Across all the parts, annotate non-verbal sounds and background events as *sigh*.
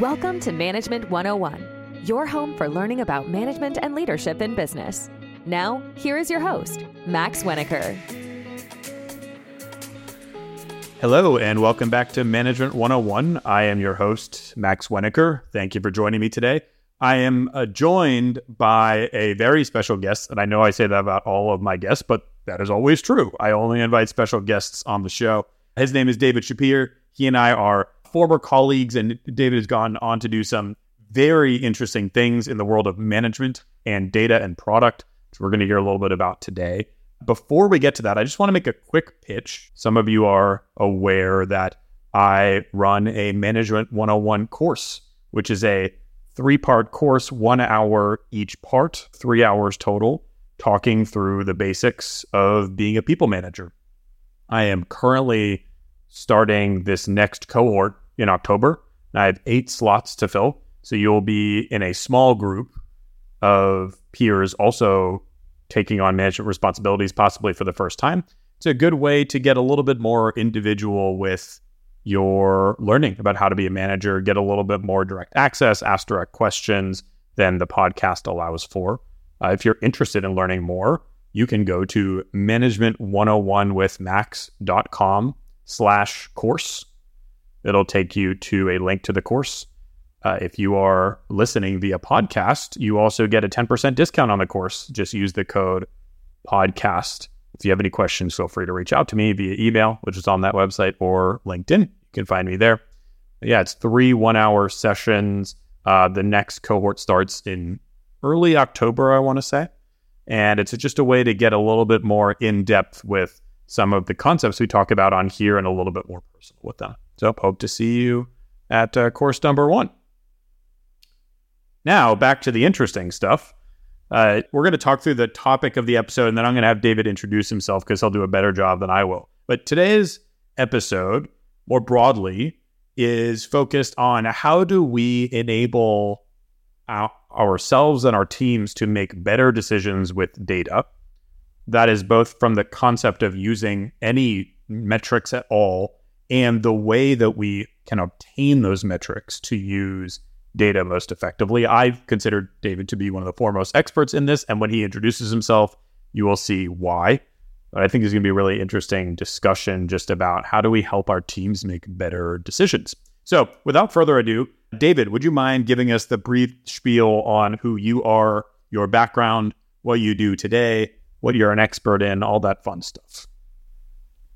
Welcome to Management 101, your home for learning about management and leadership in business. Now, here is your host, Max Weniker. Hello, and welcome back to Management 101. I am your host, Max Weniker. Thank you for joining me today. I am uh, joined by a very special guest, and I know I say that about all of my guests, but that is always true. I only invite special guests on the show. His name is David Shapir. He and I are former colleagues, and David has gone on to do some very interesting things in the world of management and data and product, which we're going to hear a little bit about today. Before we get to that, I just want to make a quick pitch. Some of you are aware that I run a Management 101 course, which is a three part course, one hour each part, three hours total, talking through the basics of being a people manager. I am currently starting this next cohort in October. I have eight slots to fill. So you'll be in a small group of peers also taking on management responsibilities, possibly for the first time. It's a good way to get a little bit more individual with your learning about how to be a manager, get a little bit more direct access, ask direct questions than the podcast allows for. Uh, if you're interested in learning more, you can go to management101withmax.com slash course It'll take you to a link to the course. Uh, if you are listening via podcast, you also get a 10% discount on the course. Just use the code podcast. If you have any questions, feel free to reach out to me via email, which is on that website, or LinkedIn. You can find me there. Yeah, it's three one hour sessions. Uh, the next cohort starts in early October, I want to say. And it's just a way to get a little bit more in depth with some of the concepts we talk about on here and a little bit more personal with them. So hope to see you at uh, course number one. Now, back to the interesting stuff. Uh, we're going to talk through the topic of the episode, and then I'm going to have David introduce himself because he'll do a better job than I will. But today's episode, more broadly, is focused on how do we enable our, ourselves and our teams to make better decisions with data. That is both from the concept of using any metrics at all and the way that we can obtain those metrics to use data most effectively. I've considered David to be one of the foremost experts in this. And when he introduces himself, you will see why. But I think it's going to be a really interesting discussion just about how do we help our teams make better decisions. So, without further ado, David, would you mind giving us the brief spiel on who you are, your background, what you do today, what you're an expert in, all that fun stuff?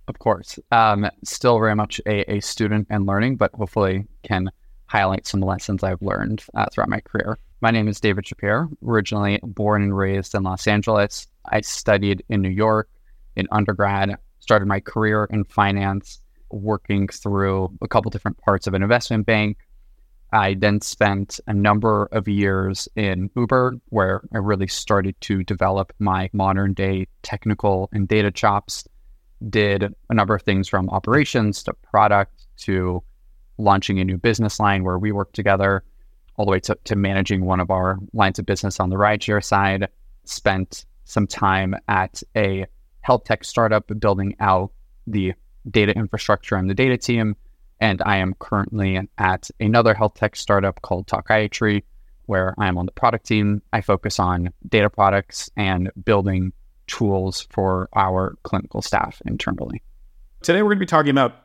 Of course. Um, still very much a, a, student and learning, but hopefully can highlight some lessons I've learned uh, throughout my career. My name is David Shapir, originally born and raised in Los Angeles. I studied in New York in undergrad, started my career in finance, working through a couple different parts of an investment bank. I then spent a number of years in Uber, where I really started to develop my modern day technical and data chops did a number of things from operations to product to launching a new business line where we work together, all the way to, to managing one of our lines of business on the rideshare side. Spent some time at a health tech startup building out the data infrastructure and the data team. And I am currently at another health tech startup called Talkiatry, where I am on the product team. I focus on data products and building tools for our clinical staff internally. Today, we're going to be talking about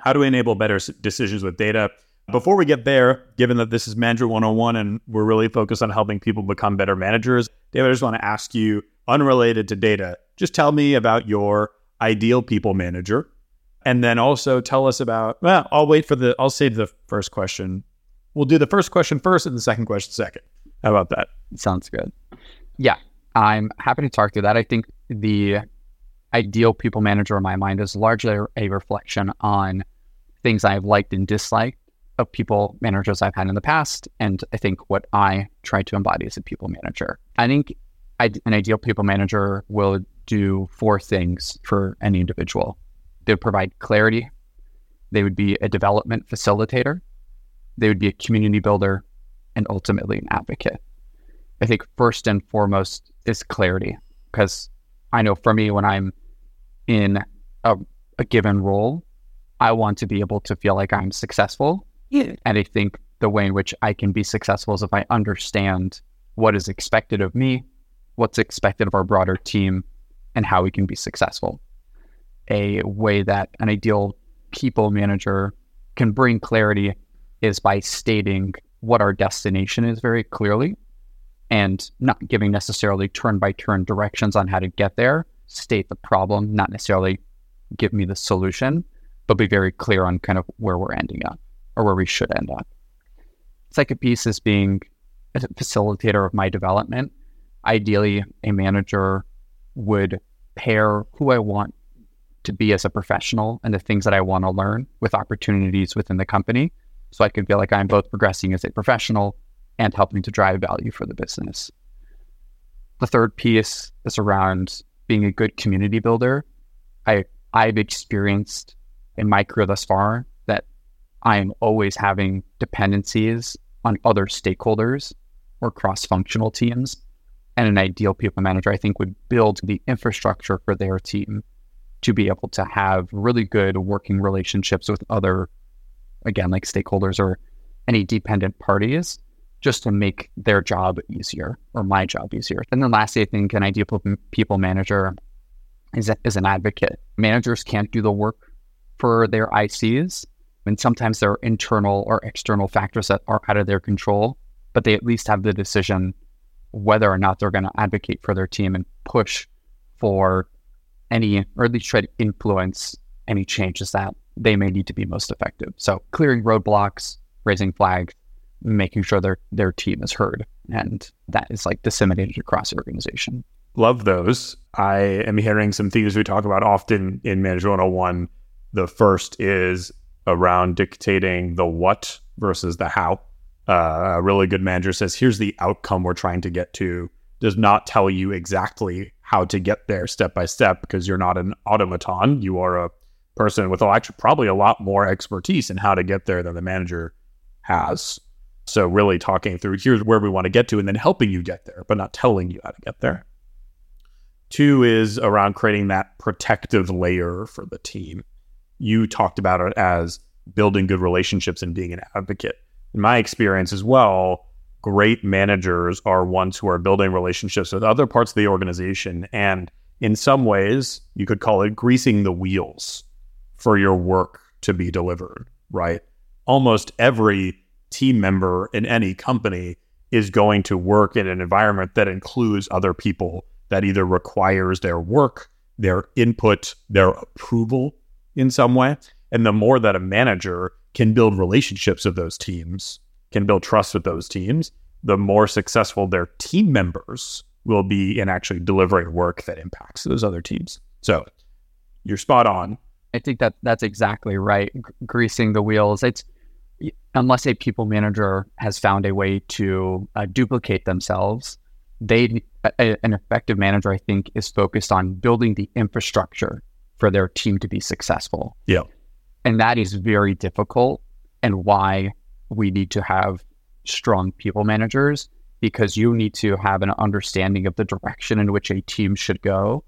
how to enable better decisions with data. Before we get there, given that this is Manager 101 and we're really focused on helping people become better managers, David, I just want to ask you, unrelated to data, just tell me about your ideal people manager. And then also tell us about, well, I'll wait for the, I'll save the first question. We'll do the first question first and the second question second. How about that? Sounds good. Yeah. I'm happy to talk through that. I think the ideal people manager in my mind is largely a reflection on things I've liked and disliked of people managers I've had in the past. And I think what I try to embody as a people manager. I think I, an ideal people manager will do four things for any individual. They would provide clarity. They would be a development facilitator. They would be a community builder and ultimately an advocate. I think first and foremost is clarity because I know for me when I'm in a, a given role, I want to be able to feel like I'm successful. Yeah. And I think the way in which I can be successful is if I understand what is expected of me, what's expected of our broader team, and how we can be successful. A way that an ideal people manager can bring clarity is by stating what our destination is very clearly and not giving necessarily turn by turn directions on how to get there. State the problem, not necessarily give me the solution, but be very clear on kind of where we're ending up or where we should end up. Second piece is being a facilitator of my development. Ideally, a manager would pair who I want to be as a professional and the things that I want to learn with opportunities within the company. So I can feel like I'm both progressing as a professional and helping to drive value for the business. The third piece is around being a good community builder. I I've experienced in my career thus far that I am always having dependencies on other stakeholders or cross-functional teams. And an ideal people manager, I think, would build the infrastructure for their team to be able to have really good working relationships with other, again, like stakeholders or any dependent parties just to make their job easier or my job easier. And then lastly, I think an ideal people manager is, is an advocate. Managers can't do the work for their ICs. And sometimes there are internal or external factors that are out of their control, but they at least have the decision whether or not they're going to advocate for their team and push for any, or at least try to influence any changes that they may need to be most effective. So clearing roadblocks, raising flags, making sure their their team is heard and that is like disseminated across the organization. Love those. I am hearing some themes we talk about often in Management 101. The first is around dictating the what versus the how. Uh, a really good manager says, here's the outcome we're trying to get to, does not tell you exactly how to get there step by step because you're not an automaton. You are a person with actually probably a lot more expertise in how to get there than the manager has. So really talking through here's where we want to get to and then helping you get there, but not telling you how to get there. Two is around creating that protective layer for the team. You talked about it as building good relationships and being an advocate. In my experience as well, great managers are ones who are building relationships with other parts of the organization. And in some ways, you could call it greasing the wheels for your work to be delivered, right? Almost every team member in any company is going to work in an environment that includes other people that either requires their work, their input, their approval in some way. And the more that a manager can build relationships with those teams, can build trust with those teams, the more successful their team members will be in actually delivering work that impacts those other teams. So you're spot on. I think that that's exactly right. G- greasing the wheels. It's unless a people manager has found a way to uh, duplicate themselves, they a, an effective manager, I think, is focused on building the infrastructure for their team to be successful. Yeah, and that is very difficult, and why we need to have strong people managers because you need to have an understanding of the direction in which a team should go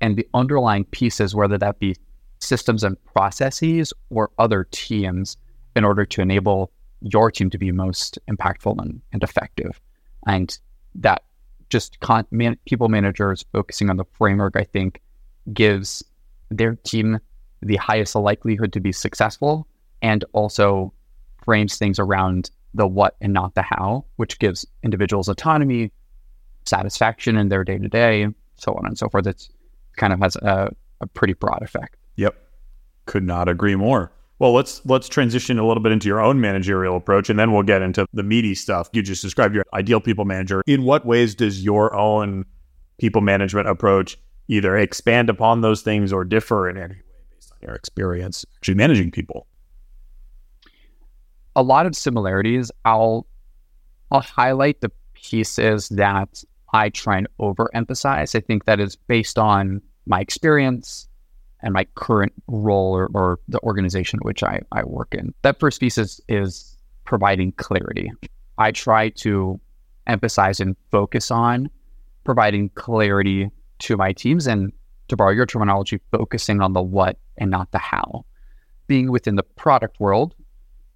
and the underlying pieces, whether that be systems and processes or other teams in order to enable your team to be most impactful and, and effective. And that just con- man- people managers focusing on the framework, I think, gives their team the highest likelihood to be successful and also frames things around the what and not the how, which gives individuals autonomy, satisfaction in their day to day, so on and so forth. It's kind of has a, a pretty broad effect. Yep. Could not agree more. Well, let's let's transition a little bit into your own managerial approach, and then we'll get into the meaty stuff. You just described your ideal people manager. In what ways does your own people management approach either expand upon those things or differ in any way based on your experience actually managing people? A lot of similarities. I'll I'll highlight the pieces that I try and overemphasize. I think that is based on my experience, and my current role or, or the organization which I, I work in. That first piece is, is providing clarity. I try to emphasize and focus on providing clarity to my teams and to borrow your terminology, focusing on the what and not the how. Being within the product world,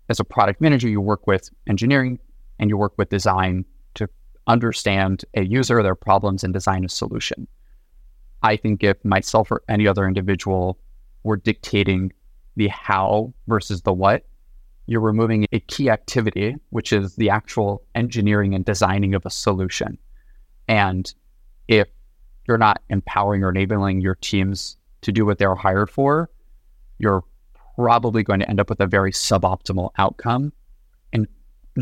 as a product manager, you work with engineering and you work with design to understand a user, their problems, and design a solution. I think if myself or any other individual were dictating the how versus the what, you're removing a key activity, which is the actual engineering and designing of a solution. And if you're not empowering or enabling your teams to do what they're hired for, you're probably going to end up with a very suboptimal outcome and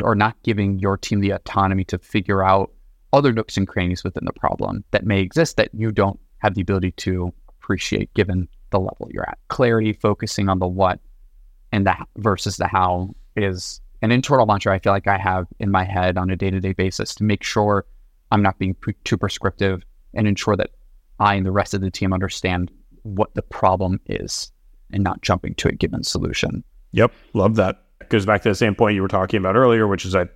or not giving your team the autonomy to figure out other nooks and crannies within the problem that may exist that you don't have the ability to appreciate given the level you're at. Clarity, focusing on the what and the versus the how is an internal mantra I feel like I have in my head on a day to day basis to make sure I'm not being too prescriptive and ensure that I and the rest of the team understand what the problem is and not jumping to a given solution. Yep, love that. Goes back to the same point you were talking about earlier, which is that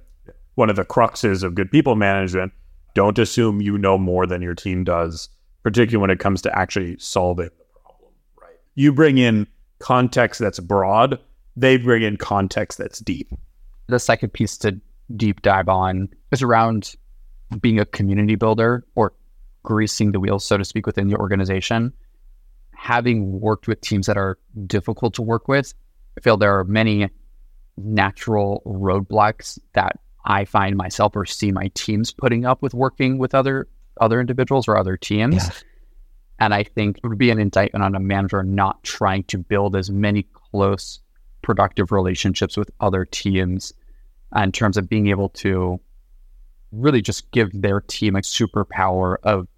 one of the cruxes of good people management. Don't assume you know more than your team does, particularly when it comes to actually solving the problem. Right? You bring in context that's broad, they bring in context that's deep. The second piece to deep dive on is around being a community builder or greasing the wheels, so to speak, within the organization. Having worked with teams that are difficult to work with, I feel there are many natural roadblocks that I find myself or see my teams putting up with working with other other individuals or other teams. Yeah. And I think it would be an indictment on a manager not trying to build as many close, productive relationships with other teams in terms of being able to really just give their team a superpower of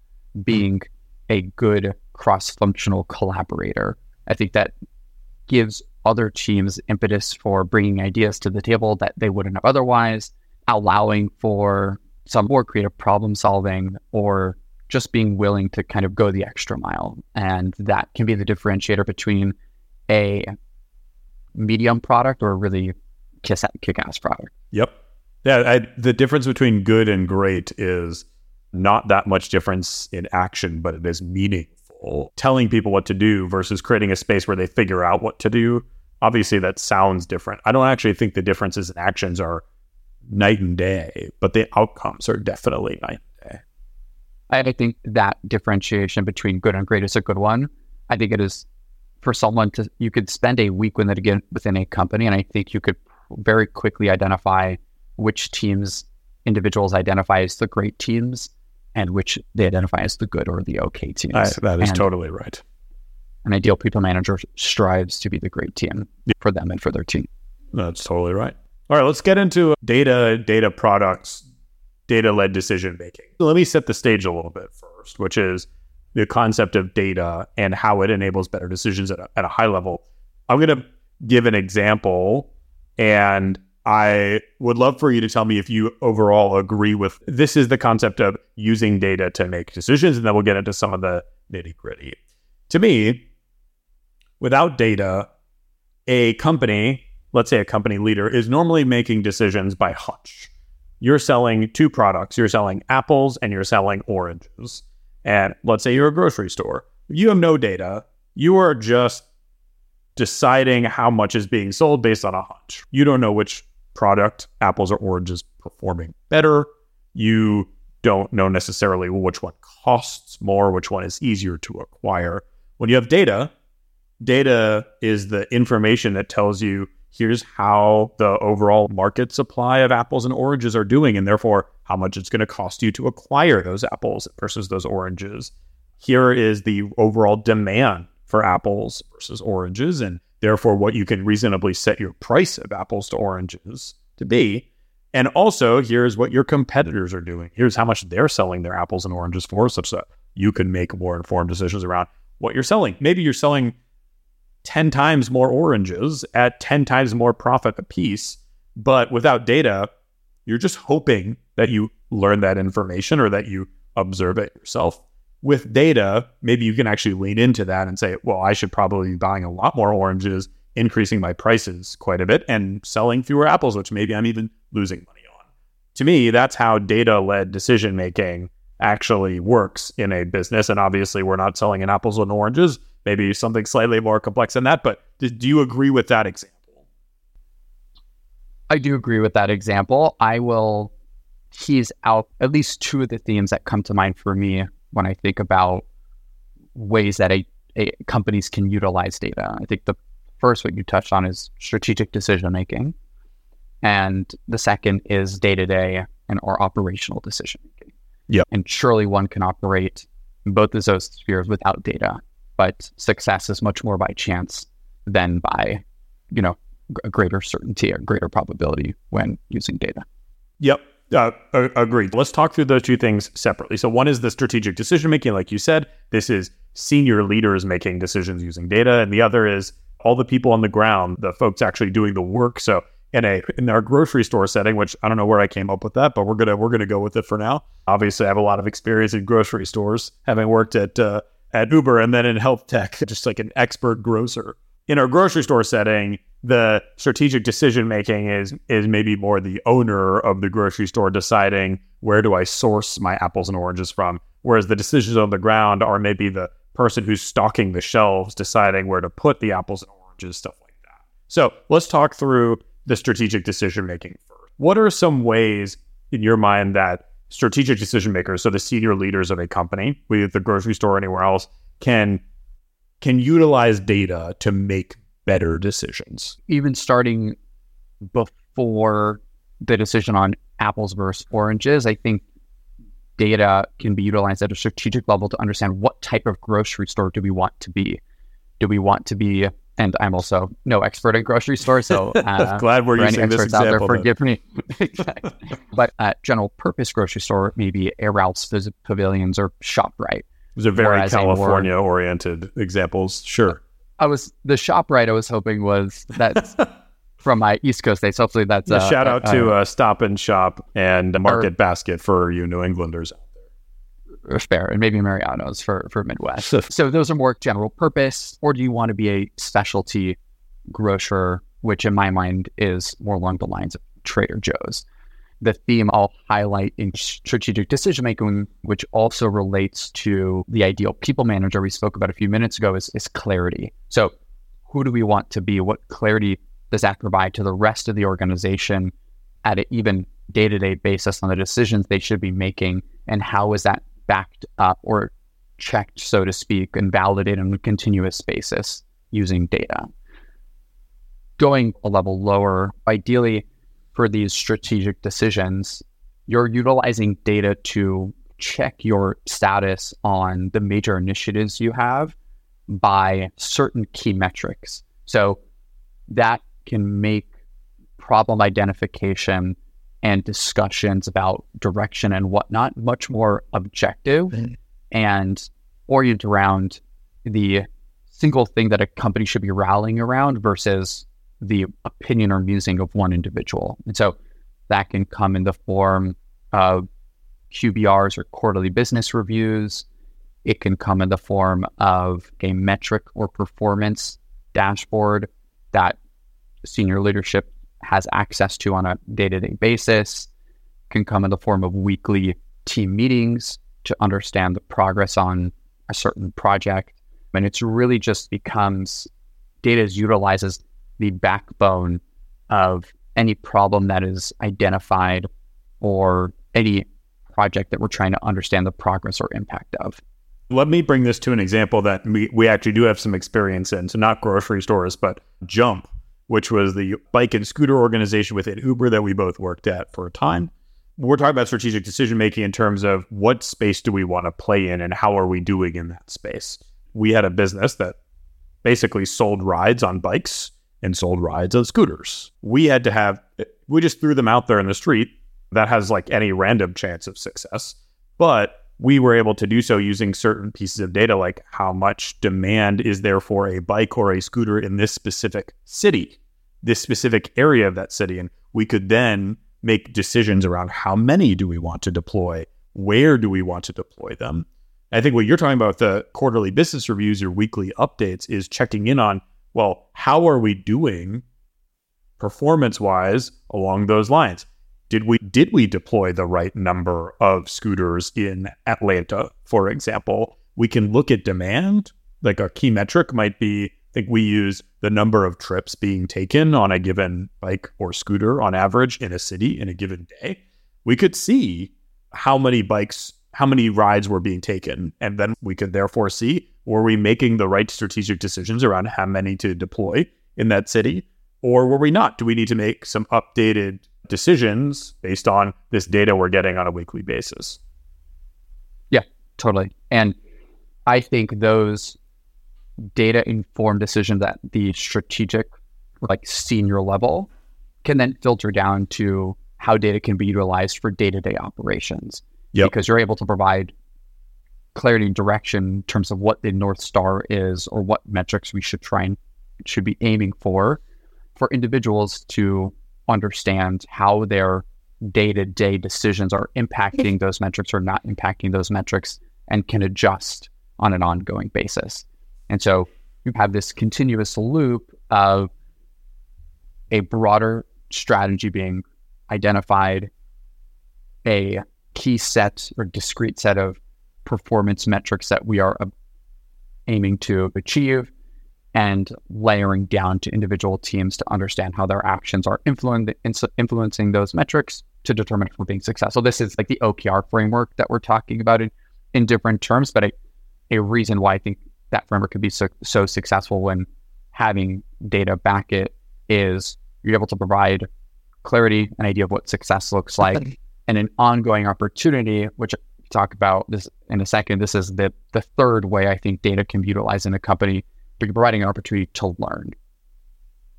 being a good cross functional collaborator. I think that gives other teams impetus for bringing ideas to the table that they wouldn't have otherwise, allowing for some more creative problem solving or just being willing to kind of go the extra mile. And that can be the differentiator between a medium product or a really kick ass product. Yep. Yeah, I, the difference between good and great is not that much difference in action, but it is meaningful. Telling people what to do versus creating a space where they figure out what to do. Obviously, that sounds different. I don't actually think the differences in actions are night and day, but the outcomes are definitely night and day. I think that differentiation between good and great is a good one. I think it is for someone to, you could spend a week within, again, within a company, and I think you could very quickly identify which teams individuals identify as the great teams and which they identify as the good or the okay teams. I, that is and totally right. An ideal people manager strives to be the great team yeah. for them and for their team. That's totally right. All right, let's get into data, data products, data led decision making. Let me set the stage a little bit first, which is the concept of data and how it enables better decisions at a, at a high level. I'm going to give an example and I would love for you to tell me if you overall agree with this is the concept of using data to make decisions, and then we'll get into some of the nitty gritty. To me, without data, a company, let's say a company leader, is normally making decisions by hunch. You're selling two products, you're selling apples and you're selling oranges. And let's say you're a grocery store. You have no data. You are just deciding how much is being sold based on a hunch. You don't know which product, apples or oranges, performing better. You don't know necessarily which one costs more, which one is easier to acquire. When you have data, data is the information that tells you here's how the overall market supply of apples and oranges are doing, and therefore how much it's going to cost you to acquire those apples versus those oranges. Here is the overall demand for apples versus oranges, and therefore what you can reasonably set your price of apples to oranges to be. And also, here's what your competitors are doing. Here's how much they're selling their apples and oranges for, such that you can make more informed decisions around what you're selling. Maybe you're selling 10 times more oranges at 10 times more profit a piece, but without data, you're just hoping that you learn that information or that you observe it yourself with data, maybe you can actually lean into that and say, well, I should probably be buying a lot more oranges, increasing my prices quite a bit, and selling fewer apples, which maybe I'm even losing money on. To me, that's how data led decision making actually works in a business. And obviously, we're not selling in apples and oranges, maybe something slightly more complex than that. But do you agree with that example? I do agree with that example. I will tease out at least two of the themes that come to mind for me when I think about ways that a, a companies can utilize data. I think the first what you touched on is strategic decision making. And the second is day to day and or operational decision making. Yeah. And surely one can operate both of those spheres without data, but success is much more by chance than by, you know, a greater certainty or greater probability when using data. Yep. Uh, agreed. Let's talk through those two things separately. So, one is the strategic decision making, like you said. This is senior leaders making decisions using data, and the other is all the people on the ground, the folks actually doing the work. So, in a in our grocery store setting, which I don't know where I came up with that, but we're gonna we're gonna go with it for now. Obviously, I have a lot of experience in grocery stores, having worked at uh, at Uber and then in health tech, *laughs* just like an expert grocer. In our grocery store setting, the strategic decision making is is maybe more the owner of the grocery store deciding where do I source my apples and oranges from, whereas the decisions on the ground are maybe the person who's stocking the shelves deciding where to put the apples and oranges, stuff like that. So let's talk through the strategic decision making first. What are some ways in your mind that strategic decision makers, so the senior leaders of a company, whether the grocery store or anywhere else, can can utilize data to make better decisions. Even starting before the decision on apples versus oranges, I think data can be utilized at a strategic level to understand what type of grocery store do we want to be. Do we want to be, and I'm also no expert in grocery stores, so *laughs* uh, glad we're using this example. Out there, forgive me. *laughs* but at general purpose grocery store, maybe a Ralph's Pavilions or ShopRite. Those are very California oriented examples. Sure. I was the ShopRite I was hoping was that's *laughs* from my East Coast days. Hopefully that's yeah, uh, shout out uh, to uh, Stop and Shop and Market or, Basket for you New Englanders. Or Spare and maybe Mariano's for for Midwest. so those are more general purpose, or do you want to be a specialty grocer, which in my mind is more along the lines of Trader Joe's? the theme I'll highlight in strategic decision making, which also relates to the ideal people manager we spoke about a few minutes ago, is, is clarity. So, who do we want to be? What clarity does that provide to the rest of the organization at an even day to day basis on the decisions they should be making? And how is that backed up or checked, so to speak, and validated on a continuous basis using data? Going a level lower, ideally, for these strategic decisions, you're utilizing data to check your status on the major initiatives you have by certain key metrics. So that can make problem identification and discussions about direction and whatnot much more objective mm-hmm. and orient around the single thing that a company should be rallying around versus the opinion or musing of one individual. And so that can come in the form of QBRs or quarterly business reviews. It can come in the form of a metric or performance dashboard that senior leadership has access to on a day to day basis. Can come in the form of weekly team meetings to understand the progress on a certain project. And it's really just becomes data is utilized as the backbone of any problem that is identified or any project that we're trying to understand the progress or impact of. Let me bring this to an example that we, we actually do have some experience in. So, not grocery stores, but Jump, which was the bike and scooter organization within Uber that we both worked at for a time. We're talking about strategic decision making in terms of what space do we want to play in and how are we doing in that space. We had a business that basically sold rides on bikes and sold rides on scooters. We had to have, we just threw them out there in the street. That has like any random chance of success. But we were able to do so using certain pieces of data, like how much demand is there for a bike or a scooter in this specific city, this specific area of that city. And we could then make decisions around how many do we want to deploy? Where do we want to deploy them? I think what you're talking about the quarterly business reviews or weekly updates is checking in on well, how are we doing performance wise along those lines? Did we did we deploy the right number of scooters in Atlanta, for example? We can look at demand. Like a key metric might be, I think we use the number of trips being taken on a given bike or scooter on average in a city in a given day, we could see how many bikes, how many rides were being taken. And then we could therefore see were we making the right strategic decisions around how many to deploy in that city? Or were we not? Do we need to make some updated decisions based on this data we're getting on a weekly basis? Yeah, totally. And I think those data informed decisions at the strategic, like senior level, can then filter down to how data can be utilized for day to day operations. Yep. Because you're able to provide clarity and direction in terms of what the North Star is or what metrics we should try and should be aiming for for individuals to understand how their day to day decisions are impacting those metrics or not impacting those metrics and can adjust on an ongoing basis. And so you have this continuous loop of a broader strategy being identified, a key set or discrete set of performance metrics that we are aiming to achieve, and layering down to individual teams to understand how their actions are influencing those metrics to determine if we're being successful. This is like the OKR framework that we're talking about in, in different terms, but a, a reason why I think that framework could be so, so successful when having data back it is you're able to provide clarity, an idea of what success looks like, and an ongoing opportunity, which we talk about this in a second. This is the the third way I think data can be utilized in a company, providing an opportunity to learn.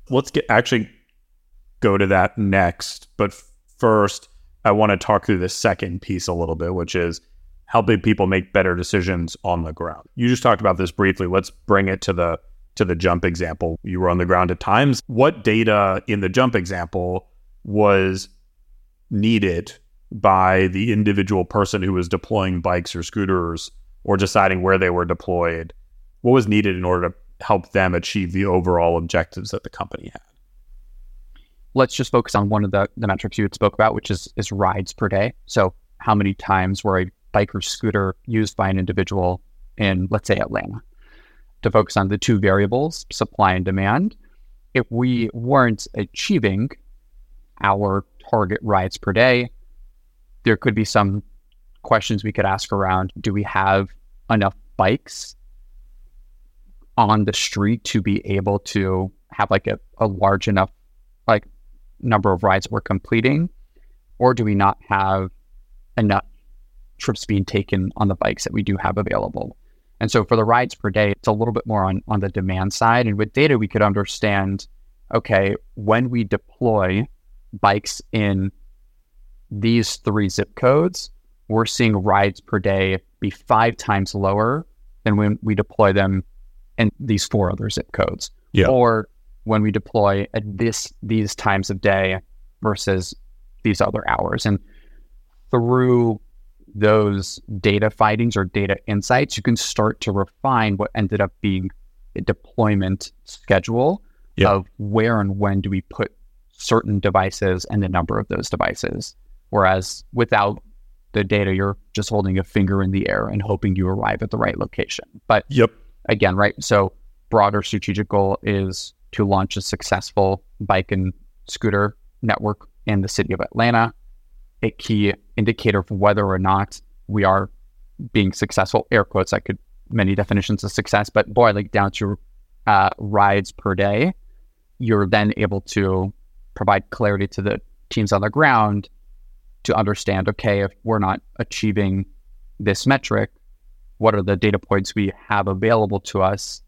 Let's get actually go to that next, but first, I want to talk through the second piece a little bit, which is helping people make better decisions on the ground. You just talked about this briefly. Let's bring it to the to the jump example. You were on the ground at times. What data in the jump example was needed by the individual person who was deploying bikes or scooters or deciding where they were deployed? What was needed in order to help them achieve the overall objectives that the company had? Let's just focus on one of the, the metrics you had spoke about, which is is rides per day. So how many times were a bike or scooter used by an individual in, let's say, Atlanta, to focus on the two variables, supply and demand. If we weren't achieving our target rides per day, there could be some questions we could ask around do we have enough bikes on the street to be able to have like a, a large enough like number of rides we're completing or do we not have enough trips being taken on the bikes that we do have available. And so for the rides per day, it's a little bit more on, on the demand side. And with data, we could understand okay, when we deploy bikes in these three zip codes, we're seeing rides per day be five times lower than when we deploy them in these four other zip codes. Yeah. Or when we deploy at this these times of day versus these other hours. And through those data findings or data insights, you can start to refine what ended up being a deployment schedule yep. of where and when do we put certain devices and the number of those devices. Whereas without the data, you're just holding a finger in the air and hoping you arrive at the right location. But yep. again, right. So broader strategic goal is to launch a successful bike and scooter network in the city of Atlanta a key indicator for whether or not we are being successful. Air quotes, I could many definitions of success, but boiling down to uh, rides per day, you're then able to provide clarity to the teams on the ground to understand okay, if we're not achieving this metric, what are the data points we have available to us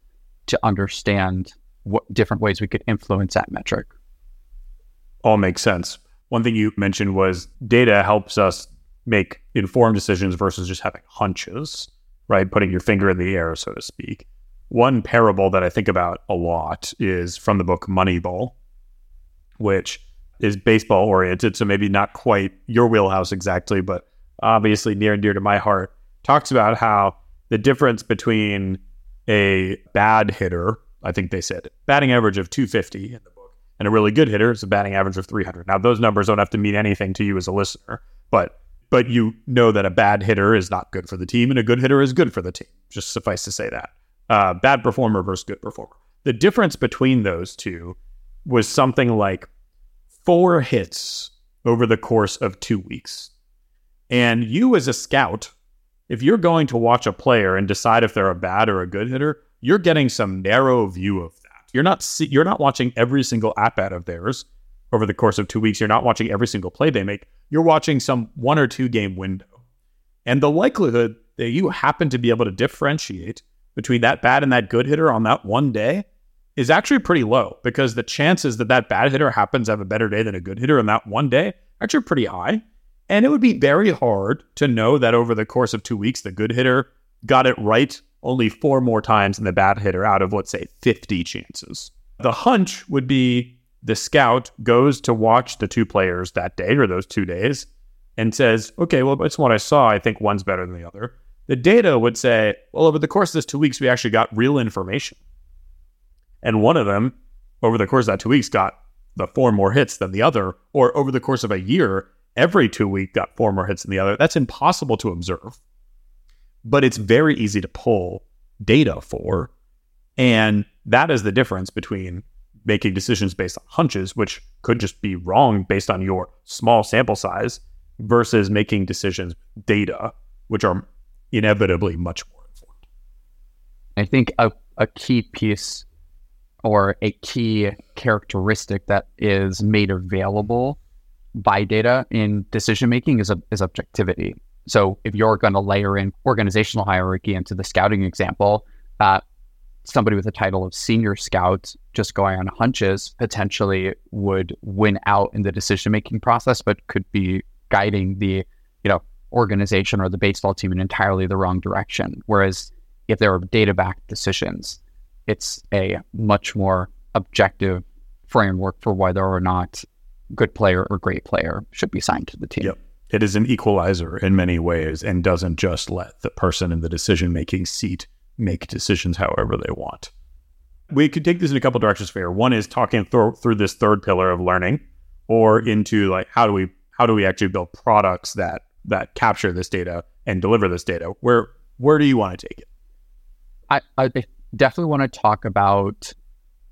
to understand what different ways we could influence that metric? All makes sense. One thing you mentioned was data helps us make informed decisions versus just having hunches, right? Putting your finger in the air, so to speak. One parable that I think about a lot is from the book Moneyball, which is baseball oriented. So maybe not quite your wheelhouse exactly, but obviously near and dear to my heart. Talks about how the difference between a bad hitter, I think they said batting average of 250 in the and a really good hitter is a batting average of 300. Now, those numbers don't have to mean anything to you as a listener, but but you know that a bad hitter is not good for the team, and a good hitter is good for the team. Just suffice to say that uh, bad performer versus good performer. The difference between those two was something like four hits over the course of two weeks. And you, as a scout, if you're going to watch a player and decide if they're a bad or a good hitter, you're getting some narrow view of that. You're not see- you're not watching every single at bat of theirs over the course of two weeks. You're not watching every single play they make. You're watching some one or two game window, and the likelihood that you happen to be able to differentiate between that bad and that good hitter on that one day is actually pretty low because the chances that that bad hitter happens to have a better day than a good hitter on that one day actually pretty high. And it would be very hard to know that over the course of two weeks, the good hitter got it right only four more times than the bad hitter out of, let's say, 50 chances. The hunch would be the scout goes to watch the two players that day or those two days and says, okay, well, that's what I saw. I think one's better than the other. The data would say, well, over the course of this two weeks, we actually got real information. And one of them, over the course of that two weeks, got the four more hits than the other, or over the course of a year, every two week got four more hits than the other. That's impossible to observe, but it's very easy to pull data for. And that is the difference between making decisions based on hunches, which could just be wrong based on your small sample size, versus making decisions data, which are inevitably much more informed. I think a, a key piece or a key characteristic that is made available by data in decision making is, a, is objectivity. So if you're going to layer in organizational hierarchy into the scouting example, uh, somebody with the title of senior scout just going on hunches potentially would win out in the decision making process, but could be guiding the you know organization or the baseball team in entirely the wrong direction. Whereas if there are data backed decisions, it's a much more objective framework for whether or not good player or great player should be signed to the team. Yep. It is an equalizer in many ways and doesn't just let the person in the decision making seat make decisions however they want. We could take this in a couple directions here. One is talking th- through this third pillar of learning or into like how do we how do we actually build products that that capture this data and deliver this data? Where where do you want to take it? I, I definitely want to talk about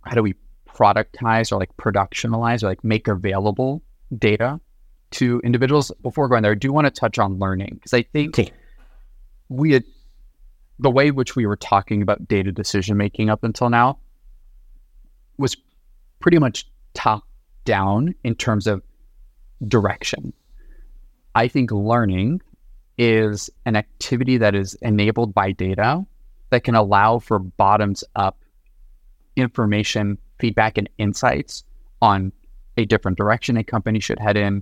how do we productize or like productionalize or like make available data to individuals. Before going there, I do want to touch on learning because I think okay. we had the way which we were talking about data decision making up until now was pretty much top down in terms of direction. I think learning is an activity that is enabled by data that can allow for bottoms up information, feedback, and insights on a different direction a company should head in,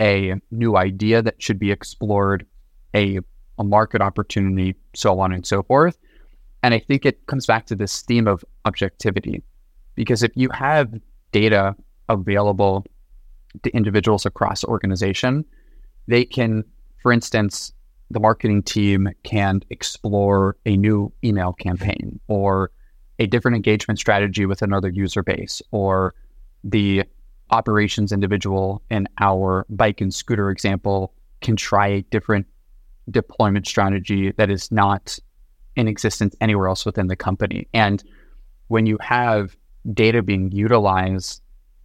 a new idea that should be explored, a, a market opportunity, so on and so forth. And I think it comes back to this theme of objectivity. Because if you have data available to individuals across organization, they can, for instance, the marketing team can explore a new email campaign or a different engagement strategy with another user base or the operations individual in our bike and scooter example can try a different deployment strategy that is not in existence anywhere else within the company. And when you have data being utilized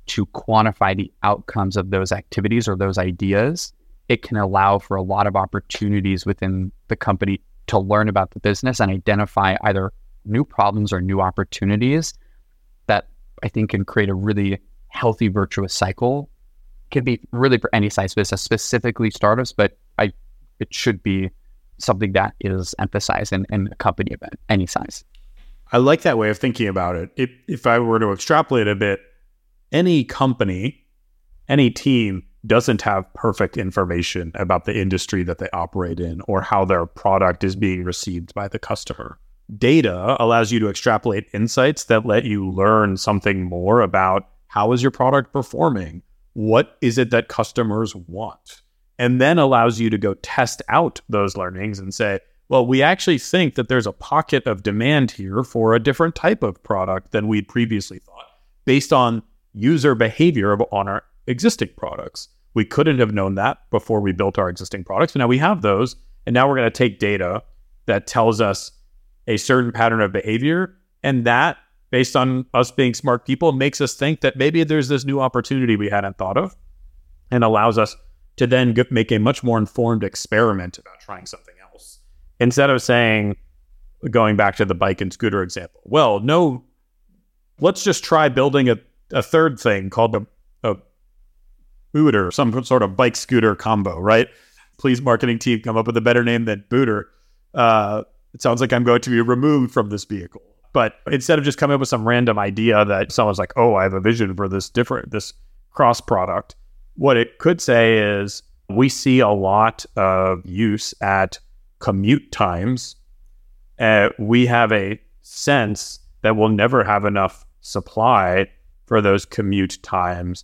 to quantify the outcomes of those activities or those ideas, it can allow for a lot of opportunities within the company to learn about the business and identify either new problems or new opportunities that I think can create a really healthy virtuous cycle. Can be really for any size business, specifically startups, but I it should be something that is emphasized in, in a company of any size. I like that way of thinking about it. If, if I were to extrapolate a bit, any company, any team doesn't have perfect information about the industry that they operate in or how their product is being received by the customer. Data allows you to extrapolate insights that let you learn something more about how is your product performing? What is it that customers want? And then allows you to go test out those learnings and say, well, we actually think that there's a pocket of demand here for a different type of product than we'd previously thought based on user behavior on our existing products. We couldn't have known that before we built our existing products. But now we have those. And now we're going to take data that tells us a certain pattern of behavior. And that based on us being smart people, makes us think that maybe there's this new opportunity we hadn't thought of and allows us to then get, make a much more informed experiment about trying something else. Instead of saying, going back to the bike and scooter example, well, no, let's just try building a, a third thing called a, a booter, some sort of bike scooter combo, right? Please, marketing team, come up with a better name than booter. Uh, it sounds like I'm going to be removed from this vehicle. But instead of just coming up with some random idea that someone's like, oh, I have a vision for this different, this cross product, what it could say is we see a lot of use at commute times. Uh, we have a sense that we'll never have enough supply for those commute times.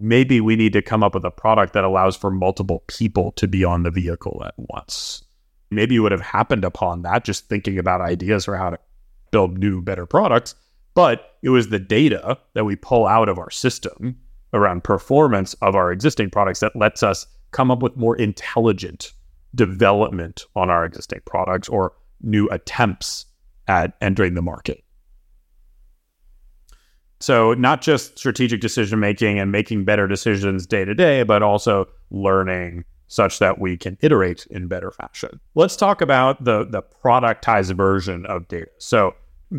Maybe we need to come up with a product that allows for multiple people to be on the vehicle at once maybe you would have happened upon that just thinking about ideas for how to build new, better products. But it was the data that we pull out of our system around performance of our existing products that lets us come up with more intelligent development on our existing products or new attempts at entering the market. So, not just strategic decision making and making better decisions day to day, but also learning such that we can iterate in better fashion. Let's talk about the the productized version of data. So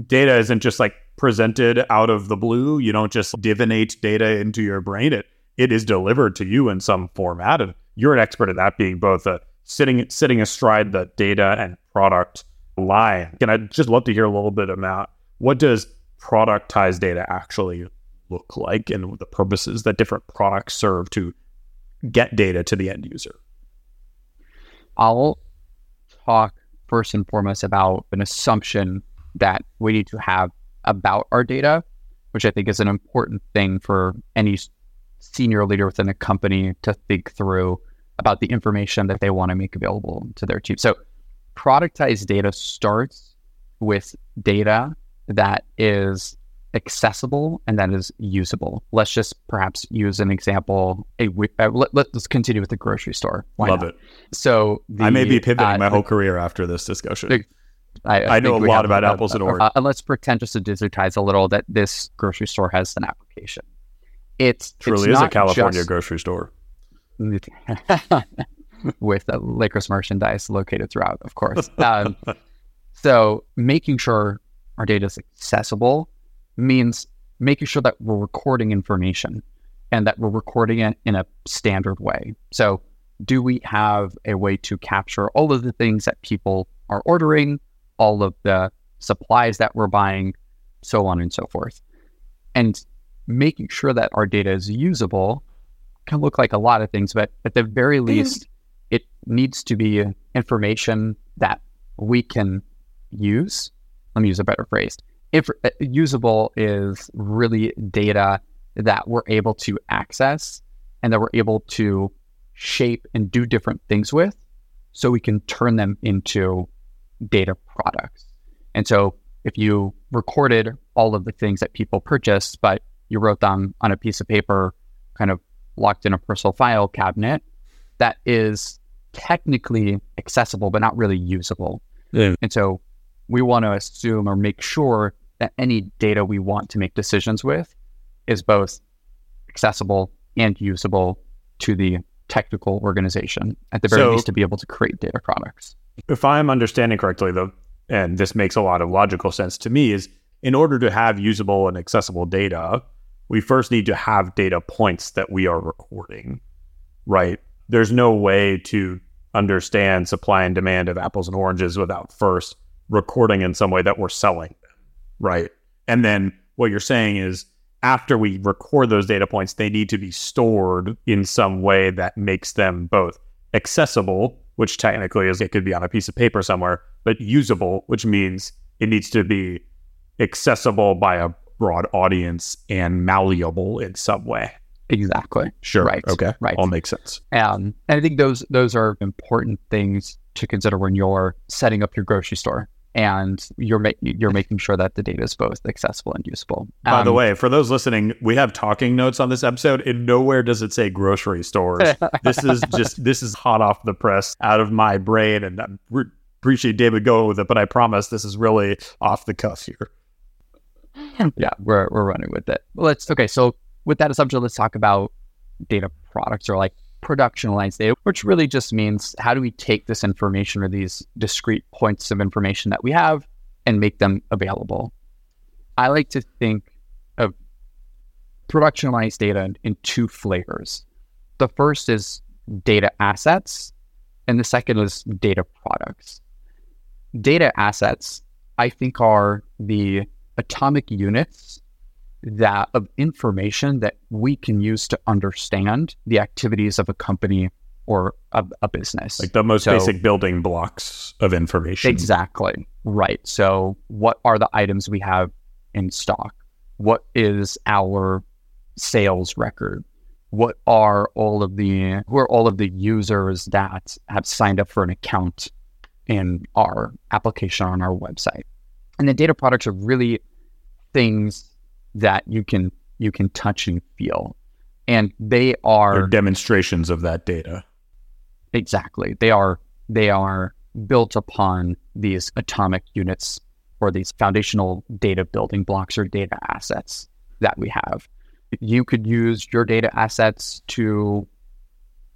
data isn't just like presented out of the blue. You don't just divinate data into your brain. It it is delivered to you in some format, and you're an expert at that, being both a sitting sitting astride the data and product line. And I'd just love to hear a little bit about what does productized data actually look like and the purposes that different products serve to get data to the end user? I'll talk first and foremost about an assumption that we need to have about our data, which I think is an important thing for any senior leader within a company to think through about the information that they want to make available to their team. So, productized data starts with data that is accessible and that is usable. Let's just perhaps use an example. A, uh, let, us continue with the grocery store. Why Love not? it. So the, I may be pivoting uh, my whole career after this discussion. I, I, I know a lot about a, apples and oranges. Uh, let's pretend just to digitize a little that this grocery store has an application. It's truly it's is a California just... grocery store *laughs* with uh, licorice merchandise located throughout, of course. Um, *laughs* so making sure our data is accessible means making sure that we're recording information and that we're recording it in a standard way. So, do we have a way to capture all of the things that people are ordering, all of the supplies that we're buying, so on and so forth? And making sure that our data is usable can look like a lot of things, but at the very least, it needs to be information that we can use. Let me use a better phrase if uh, usable is really data that we're able to access and that we're able to shape and do different things with so we can turn them into data products. And so if you recorded all of the things that people purchased, but you wrote them on a piece of paper, kind of locked in a personal file cabinet, that is technically accessible, but not really usable. Yeah. And so we want to assume or make sure that any data we want to make decisions with is both accessible and usable to the technical organization at the very so, least to be able to create data products. If I'm understanding correctly, though, and this makes a lot of logical sense to me, is in order to have usable and accessible data, we first need to have data points that we are recording, right? There's no way to understand supply and demand of apples and oranges without first recording in some way that we're selling them, right? And then what you're saying is after we record those data points, they need to be stored in some way that makes them both accessible, which technically is it could be on a piece of paper somewhere, but usable, which means it needs to be accessible by a broad audience and malleable in some way. Exactly. Sure. Right. Okay. Right. All makes sense. Um, and I think those those are important things to consider when you're setting up your grocery store and you're ma- you're making sure that the data is both accessible and usable. By um, the way, for those listening, we have talking notes on this episode, and nowhere does it say grocery stores. *laughs* this is just this is hot off the press, out of my brain, and I appreciate David going with it, but I promise this is really off the cuff here. *laughs* yeah, we're we're running with it. Let's okay. So with that assumption, let's talk about data products or like productionalized data, which really just means how do we take this information or these discrete points of information that we have and make them available. I like to think of productionalized data in two flavors. The first is data assets, and the second is data products. Data assets, I think, are the atomic units that of information that we can use to understand the activities of a company or a, a business. Like the most so, basic building blocks of information. Exactly. Right. So, what are the items we have in stock? What is our sales record? What are all of the who are all of the users that have signed up for an account in our application on our website? And the data products are really things that you can you can touch and feel. And they are They're demonstrations of that data. Exactly. They are they are built upon these atomic units or these foundational data building blocks or data assets that we have. You could use your data assets to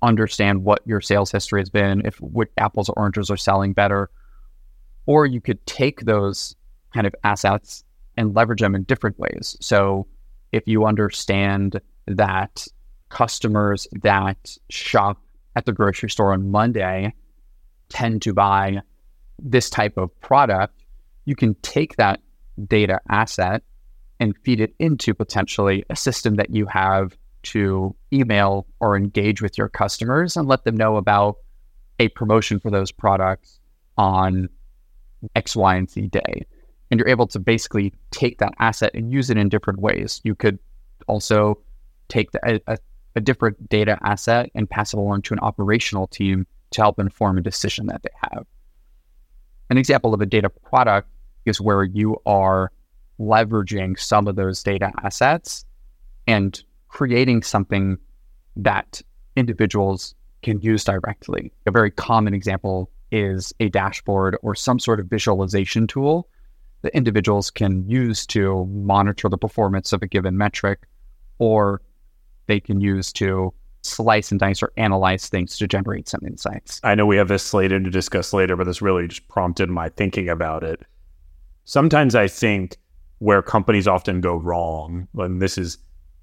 understand what your sales history has been, if what apples or oranges are selling better, or you could take those kind of assets and leverage them in different ways. So if you understand that customers that shop at the grocery store on Monday tend to buy this type of product, you can take that data asset and feed it into potentially a system that you have to email or engage with your customers and let them know about a promotion for those products on X, Y, and Z day and you're able to basically take that asset and use it in different ways. You could also take the, a, a, different data asset and pass it along to an operational team to help inform a decision that they have. An example of a data product is where you are leveraging some of those data assets and creating something that individuals can use directly. A very common example is a dashboard or some sort of visualization tool that individuals can use to monitor the performance of a given metric, or they can use to slice and dice or analyze things to generate some insights. I know we have this slated to discuss later, but this really just prompted my thinking about it. Sometimes I think where companies often go wrong, and this is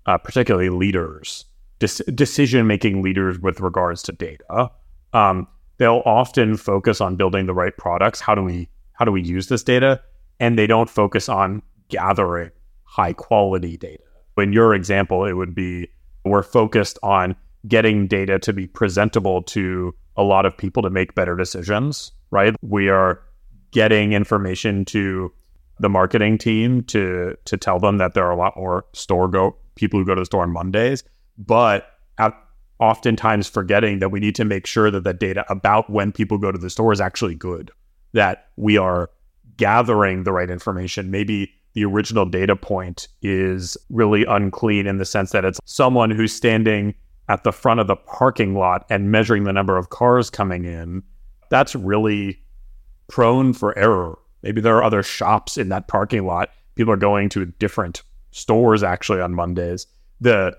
uh, particularly leaders, decision making leaders with regards to data, um, they'll often focus on building the right products. How do we how do we use this data? And they don't focus on gathering high quality data. In your example, it would be we're focused on getting data to be presentable to a lot of people to make better decisions, right? We are getting information to the marketing team to to tell them that there are a lot more store go people who go to the store on Mondays, but at, oftentimes forgetting that we need to make sure that the data about when people go to the store is actually good, that we are gathering the right information. Maybe the original data point is really unclean in the sense that it's someone who's standing at the front of the parking lot and measuring the number of cars coming in. That's really prone for error. Maybe there are other shops in that parking lot. People are going to different stores actually on Mondays. The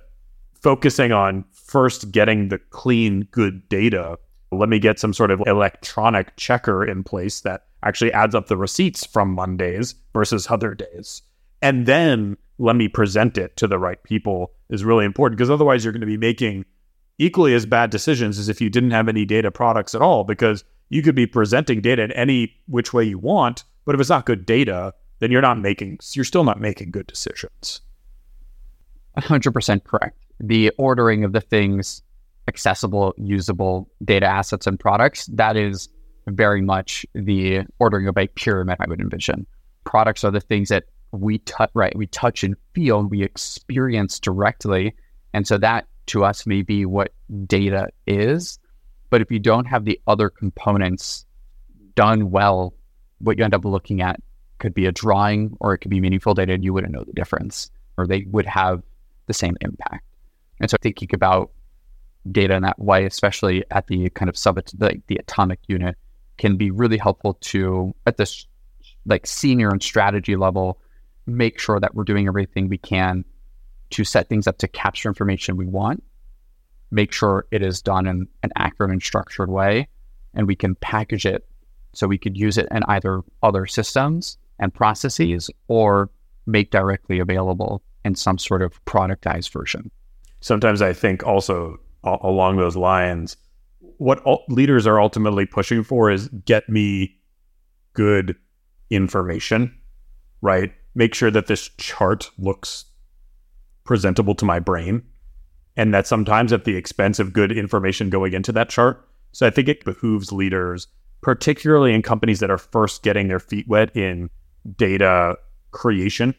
focusing on first getting the clean, good data. Let me get some sort of electronic checker in place that actually adds up the receipts from Mondays versus other days. And then let me present it to the right people is really important because otherwise you're going to be making equally as bad decisions as if you didn't have any data products at all because you could be presenting data in any which way you want, but if it's not good data, then you're not making you're still not making good decisions. 100% correct. The ordering of the things accessible, usable data assets and products, that is very much the ordering of a pyramid, I would envision. Products are the things that we touch, right? We touch and feel, and we experience directly. And so that to us may be what data is. But if you don't have the other components done well, what you end up looking at could be a drawing or it could be meaningful data and you wouldn't know the difference or they would have the same impact. And so thinking about data in that way, especially at the kind of sub the, the atomic unit, can be really helpful to at this like senior and strategy level make sure that we're doing everything we can to set things up to capture information we want, make sure it is done in an accurate and structured way, and we can package it so we could use it in either other systems and processes or make directly available in some sort of productized version. Sometimes I think also along those lines, what leaders are ultimately pushing for is get me good information, right? Make sure that this chart looks presentable to my brain. And that sometimes at the expense of good information going into that chart. So I think it behooves leaders, particularly in companies that are first getting their feet wet in data creation,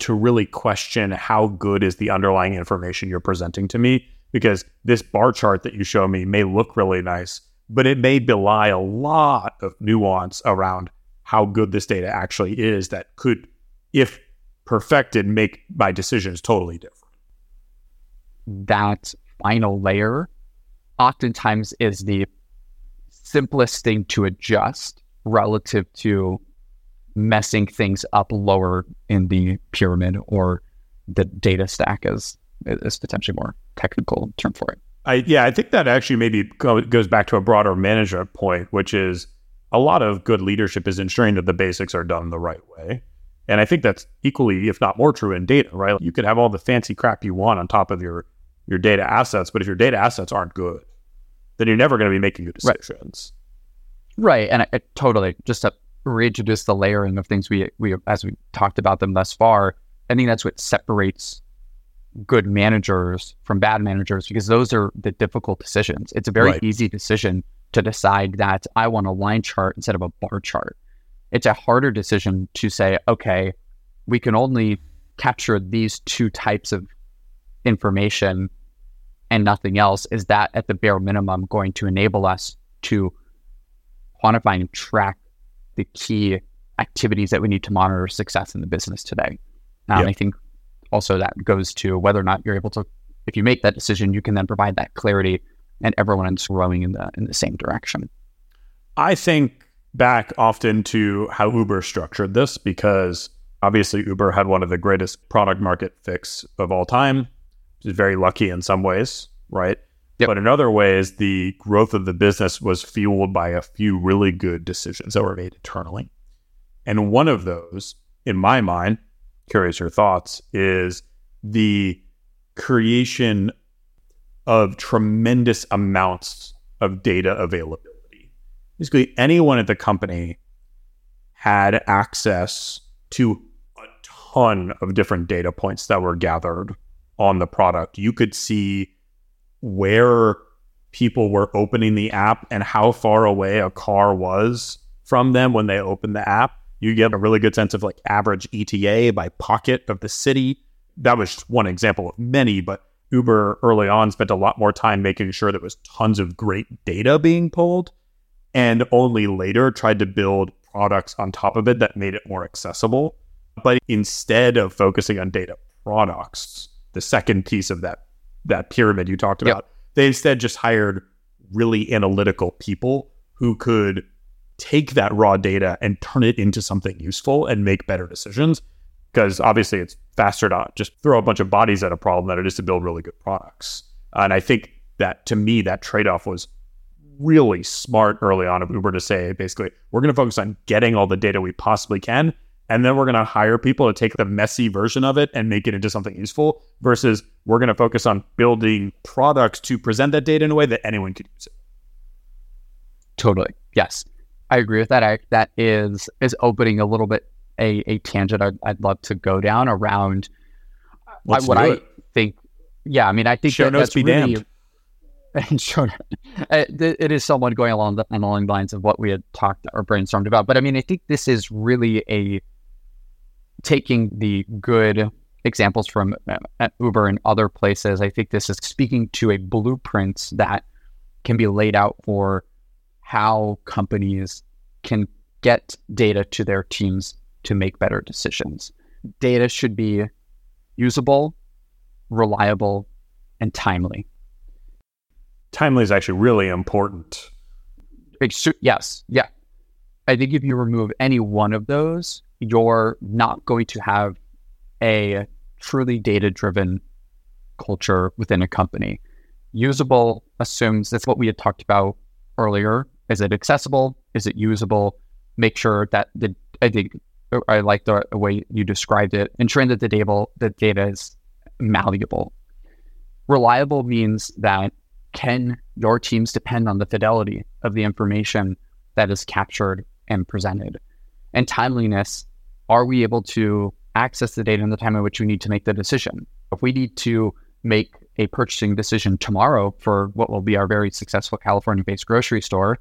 to really question how good is the underlying information you're presenting to me. Because this bar chart that you show me may look really nice, but it may belie a lot of nuance around how good this data actually is that could, if perfected, make my decisions totally different. That final layer oftentimes is the simplest thing to adjust relative to messing things up lower in the pyramid or the data stack is is potentially more technical term for it. I yeah, I think that actually maybe go, goes back to a broader management point, which is a lot of good leadership is ensuring that the basics are done the right way. And I think that's equally, if not more true in data, right? You could have all the fancy crap you want on top of your your data assets, but if your data assets aren't good, then you're never going to be making good decisions. Right. right. And I, I totally just to reintroduce the layering of things we we as we talked about them thus far. I think that's what separates good managers from bad managers because those are the difficult decisions. It's a very right. easy decision to decide that I want a line chart instead of a bar chart. It's a harder decision to say, okay, we can only capture these two types of information and nothing else. Is that at the bare minimum going to enable us to quantify and track the key activities that we need to monitor success in the business today? Um, yep. I think also that goes to whether or not you're able to, if you make that decision, you can then provide that clarity and everyone is rowing in the in the same direction. I think back often to how Uber structured this because obviously Uber had one of the greatest product market fits of all time. It was very lucky in some ways, right? Yep. But in other ways, the growth of the business was fueled by a few really good decisions that were made internally. And one of those, in my mind, curious your thoughts, is the creation of tremendous amounts of data availability. Basically, anyone at the company had access to a ton of different data points that were gathered on the product. You could see where people were opening the app and how far away a car was from them when they opened the app. You get a really good sense of like average ETA by pocket of the city. That was just one example of many, but Uber early on spent a lot more time making sure there was tons of great data being pulled and only later tried to build products on top of it that made it more accessible. But instead of focusing on data products, the second piece of that that pyramid you talked about, yep. they instead just hired really analytical people who could take that raw data and turn it into something useful and make better decisions because obviously it's faster to just throw a bunch of bodies at a problem than it is to build really good products. And I think that to me, that trade off was really smart early on of Uber to say basically, we're going to focus on getting all the data we possibly can. And then we're going to hire people to take the messy version of it and make it into something useful versus we're going to focus on building products to present that data in a way that anyone could use it. Totally. Yes. I agree with that. I, that is is opening a little bit a, a tangent I'd, I'd love to go down around I, what I think. Yeah, I mean, I think show that, notes be really, damned. *laughs* sure, it, it is somewhat going along the, along the lines of what we had talked or brainstormed about. But I mean, I think this is really a taking the good examples from uh, Uber and other places. I think this is speaking to a blueprint that can be laid out for how companies can get data to their teams to make better decisions. Data should be usable, reliable, and timely. Timely is actually really important. Yes. Yeah. I think if you remove any one of those, you're not going to have a truly data driven culture within a company. Usable assumes that's what we had talked about earlier. Is it accessible? Is it usable? Make sure that the I think I like the way you described it. Ensuring that the data the data is malleable. Reliable means that can your teams depend on the fidelity of the information that is captured and presented? And timeliness, are we able to access the data in the time in which we need to make the decision? If we need to make a purchasing decision tomorrow for what will be our very successful California based grocery store,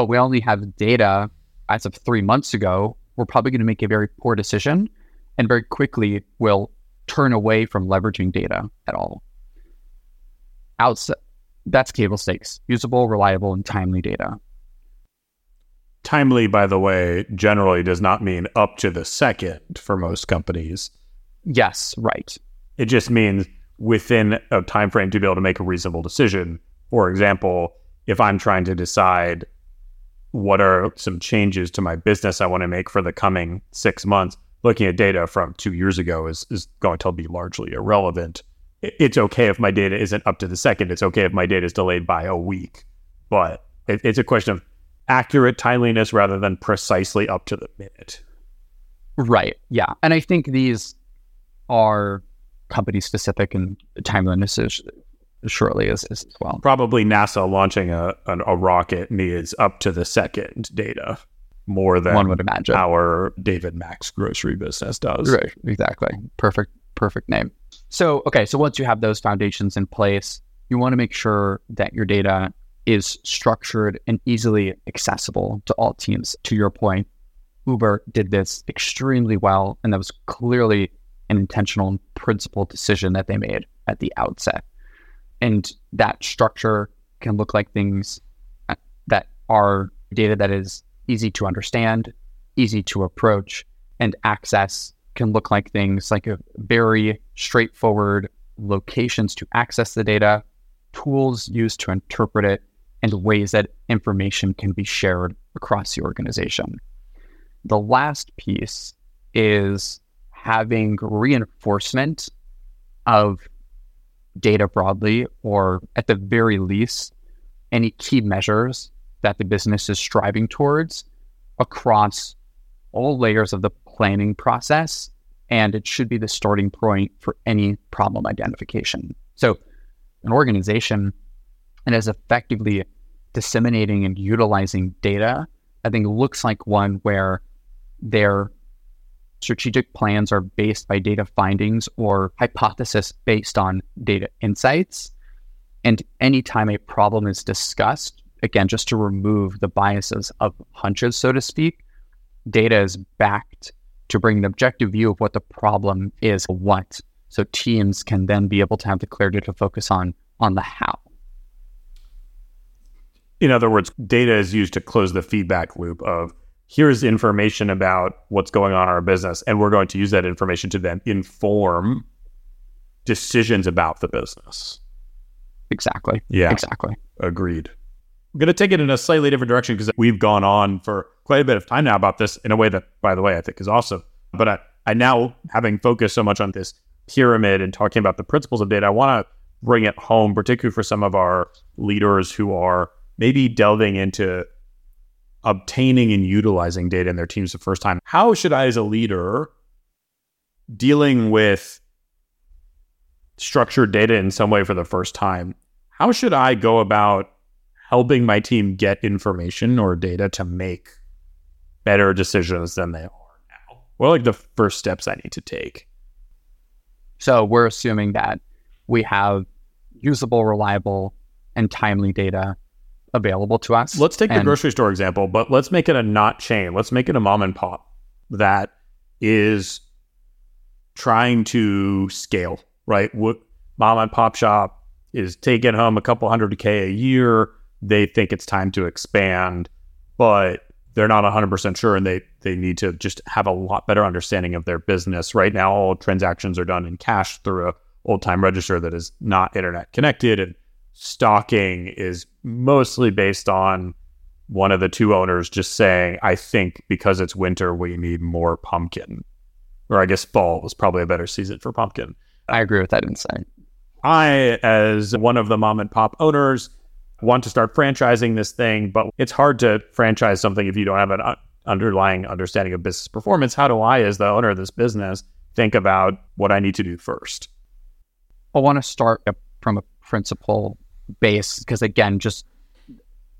but we only have data as of three months ago, we're probably going to make a very poor decision and very quickly will turn away from leveraging data at all. Outside, that's table stakes usable, reliable, and timely data. Timely, by the way, generally does not mean up to the second for most companies. Yes, right. It just means within a time frame to be able to make a reasonable decision. For example, if I'm trying to decide what are some changes to my business I want to make for the coming six months, looking at data from two years ago is, is going to be largely irrelevant. It's okay if my data isn't up to the second. It's okay if my data is delayed by a week. But it, it's a question of accurate timeliness rather than precisely up to the minute. Right. Yeah. And I think these are company specific and timeliness is shortly as, as well. Probably NASA launching a, a, a rocket needs up to the second data more than one would imagine our David Max grocery business does. Right, exactly. Perfect, perfect name. So, okay, so once you have those foundations in place, you want to make sure that your data is structured and easily accessible to all teams. To your point, Uber did this extremely well, and that was clearly an intentional principled decision that they made at the outset. And that structure can look like things uh, that are data that is easy to understand, easy to approach, and access can look like things like very straightforward locations to access the data, tools used to interpret it, and ways that information can be shared across the organization. The last piece is having reinforcement of data broadly, or at the very least, any key measures that the business is striving towards across all layers of the planning process. And it should be the starting point for any problem identification. So, an organization that is effectively disseminating and utilizing data, I think looks like one where they're strategic plans are based by data findings or hypothesis based on data insights. And anytime a problem is discussed, again, just to remove the biases of hunches, so to speak, data is backed to bring an objective view of what the problem is, what. So teams can then be able to have the clarity to focus on on the how. In other words, data is used to close the feedback loop of here's information about what's going on in our business, and we're going to use that information to then inform decisions about the business. Exactly. Yeah. Exactly. Agreed. I'm going to take it in a slightly different direction because we've gone on for quite a bit of time now about this in a way that, by the way, I think is awesome. But I, I now, having focused so much on this pyramid and talking about the principles of data, I want to bring it home, particularly for some of our leaders who are maybe delving into obtaining and utilizing data in their teams the first time. How should I, as a leader, dealing with structured data in some way for the first time, how should I go about helping my team get information or data to make better decisions than they are now? What are like the first steps I need to take? So we're assuming that we have usable, reliable, and timely data available to us. Let's take and, the grocery store example, but let's make it a not chain. Let's make it a mom and pop that is trying to scale, right? What mom and pop shop is taking home a couple hundred K a year. They think it's time to expand, but they're not 100% sure and they, they need to just have a lot better understanding of their business. Right now, all transactions are done in cash through a old time register that is not internet connected. And stocking is mostly based on one of the two owners just saying, I think because it's winter, we need more pumpkin. Or I guess fall was probably a better season for pumpkin. I agree with that insight. I, as one of the mom and pop owners, want to start franchising this thing, but it's hard to franchise something if you don't have an uh, underlying understanding of business performance. How do I, as the owner of this business, think about what I need to do first? I want to start from a principle base because, again, just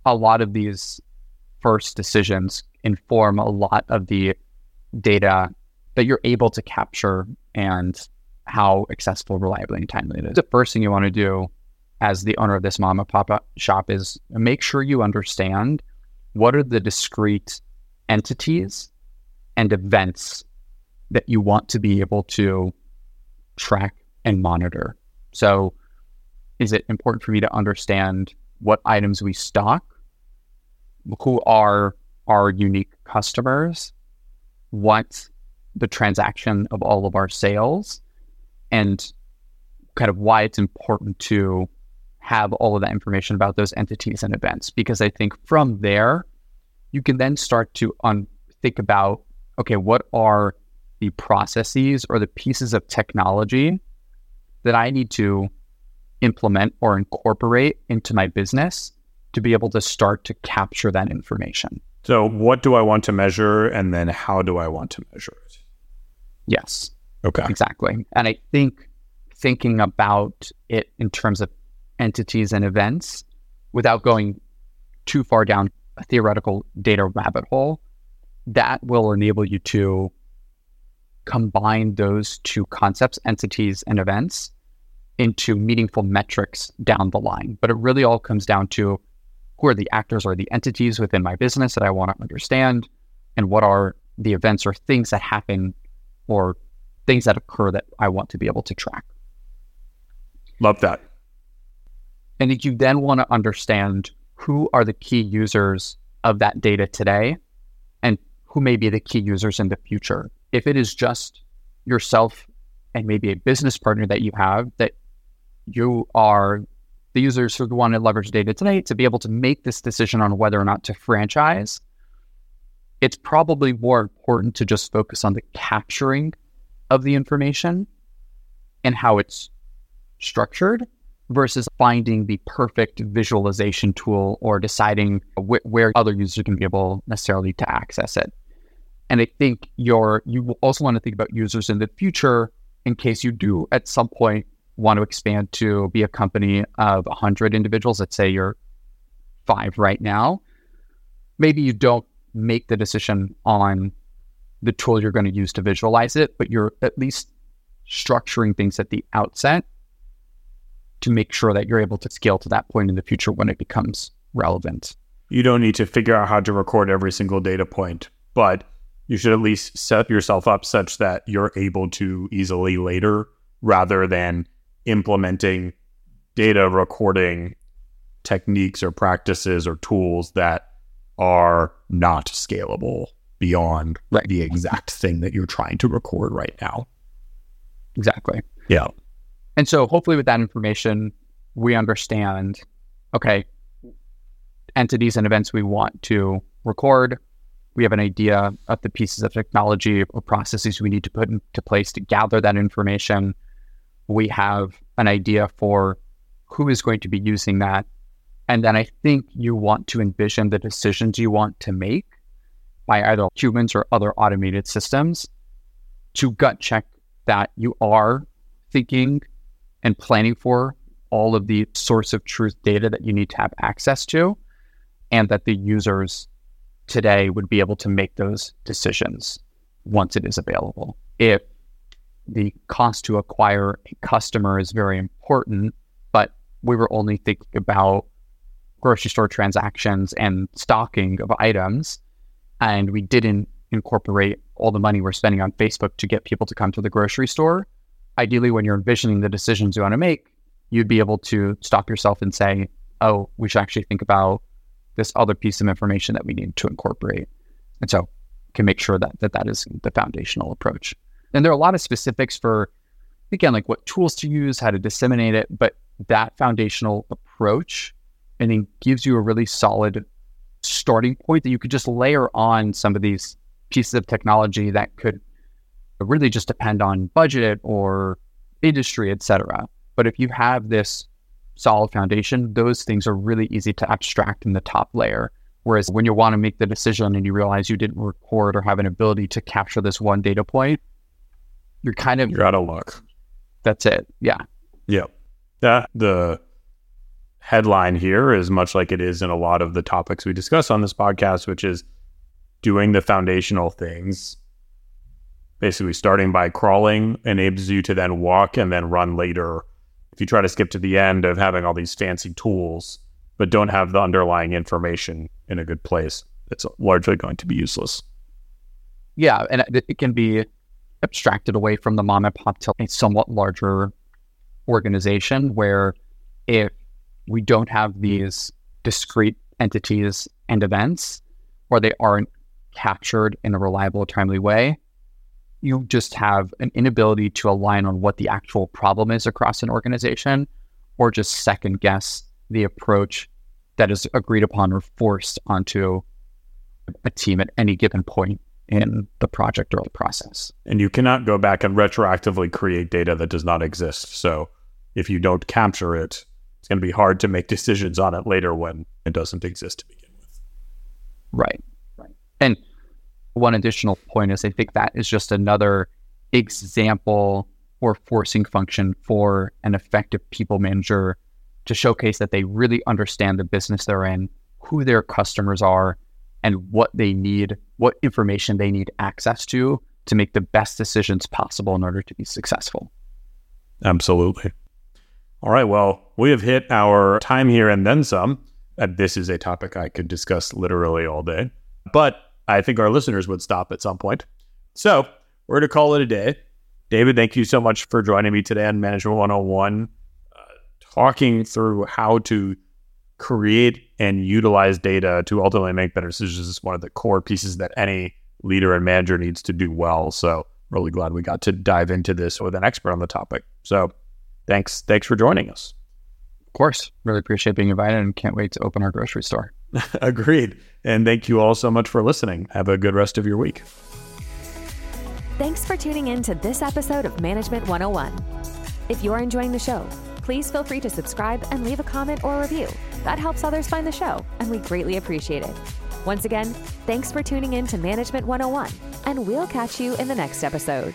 a lot of these first decisions inform a lot of the data that you're able to capture and how accessible, reliably, and timely it is. The first thing you want to do as the owner of this mom and pop shop is make sure you understand what are the discrete entities and events that you want to be able to track and monitor. So, is it important for me to understand what items we stock, who are our unique customers, what the transaction of all of our sales, and kind of why it's important to have all of that information about those entities and events. Because I think from there, you can then start to un- think about okay, what are the processes or the pieces of technology that I need to implement or incorporate into my business to be able to start to capture that information. So, what do I want to measure? And then how do I want to measure it? Yes. Okay. Exactly. And I think thinking about it in terms of entities and events without going too far down a theoretical data rabbit hole, that will enable you to combine those two concepts, entities and events, into meaningful metrics down the line. But it really all comes down to who are the actors or the entities within my business that I want to understand, and what are the events or things that happen or things that occur that I want to be able to track. Love that. And you then want to understand who are the key users of that data today and who may be the key users in the future. If it is just yourself and maybe a business partner that you have that you are the users who want to leverage data today to be able to make this decision on whether or not to franchise, it's probably more important to just focus on the capturing of the information and how it's structured versus finding the perfect visualization tool or deciding wh- where other users can be able necessarily to access it. And I think you're, you also want to think about users in the future in case you do at some point want to expand to be a company of 100 individuals. Let's say you're five right now. Maybe you don't make the decision on the tool you're going to use to visualize it, but you're at least structuring things at the outset to make sure that you're able to scale to that point in the future when it becomes relevant. You don't need to figure out how to record every single data point, but you should at least set yourself up such that you're able to easily later rather than implementing data recording techniques or practices or tools that are not scalable beyond right. the exact thing that you're trying to record right now. Exactly. Yeah. And so hopefully with that information, we understand, okay, entities and events we want to record. We have an idea of the pieces of technology or processes we need to put into place to gather that information. We have an idea for who is going to be using that. And then I think you want to envision the decisions you want to make by either humans or other automated systems to gut check that you are thinking and planning for all of the source of truth data that you need to have access to, and that the users today would be able to make those decisions once it is available. If the cost to acquire a customer is very important, but we were only thinking about grocery store transactions and stocking of items, and we didn't incorporate all the money we're spending on Facebook to get people to come to the grocery store, ideally, when you're envisioning the decisions you want to make, you'd be able to stop yourself and say, oh, we should actually think about this other piece of information that we need to incorporate. And so can make sure that, that that is the foundational approach. And there are a lot of specifics for, again, like what tools to use, how to disseminate it, but that foundational approach, I think, gives you a really solid starting point that you could just layer on some of these pieces of technology that could really just depend on budget or industry, et cetera. But if you have this solid foundation, those things are really easy to abstract in the top layer. Whereas when you want to make the decision and you realize you didn't record or have an ability to capture this one data point, you're kind of you're out of luck. That's it. Yeah. Yeah. That the headline here is much like it is in a lot of the topics we discuss on this podcast, which is doing the foundational things. Basically, starting by crawling enables you to then walk and then run later. If you try to skip to the end of having all these fancy tools, but don't have the underlying information in a good place, it's largely going to be useless. Yeah, and it can be abstracted away from the mom and pop to a somewhat larger organization where if we don't have these discrete entities and events or they aren't captured in a reliable, timely way, you just have an inability to align on what the actual problem is across an organization or just second guess the approach that is agreed upon or forced onto a team at any given point in the project or the process. And you cannot go back and retroactively create data that does not exist. So if you don't capture it, it's going to be hard to make *laughs* decisions on it later when it doesn't exist to begin with. Right. Right. And one additional point is I think that is just another example or forcing function for an effective people manager to showcase that they really understand the business they're in, who their customers are, and what they need, what information they need access to to make the best decisions possible in order to be successful. Absolutely. All right. Well, we have hit our time here and then some. And this is a topic I could discuss literally all day, but I think our listeners would stop at some point. So we're going to call it a day. David, thank you so much for joining me today on Management 101, uh, talking through how to create and utilize data to ultimately make better decisions is one of the core pieces that any leader and manager needs to do well. So really glad we got to dive into this with an expert on the topic. So thanks, thanks for joining us. Of course, really appreciate being invited and can't wait to open our grocery store. *laughs* Agreed. And thank you all so much for listening. Have a good rest of your week. Thanks for tuning in to this episode of Management 101. If you're enjoying the show, please feel free to subscribe and leave a comment or review. That helps others find the show, and we greatly appreciate it. Once again, thanks for tuning in to Management 101, and we'll catch you in the next episode.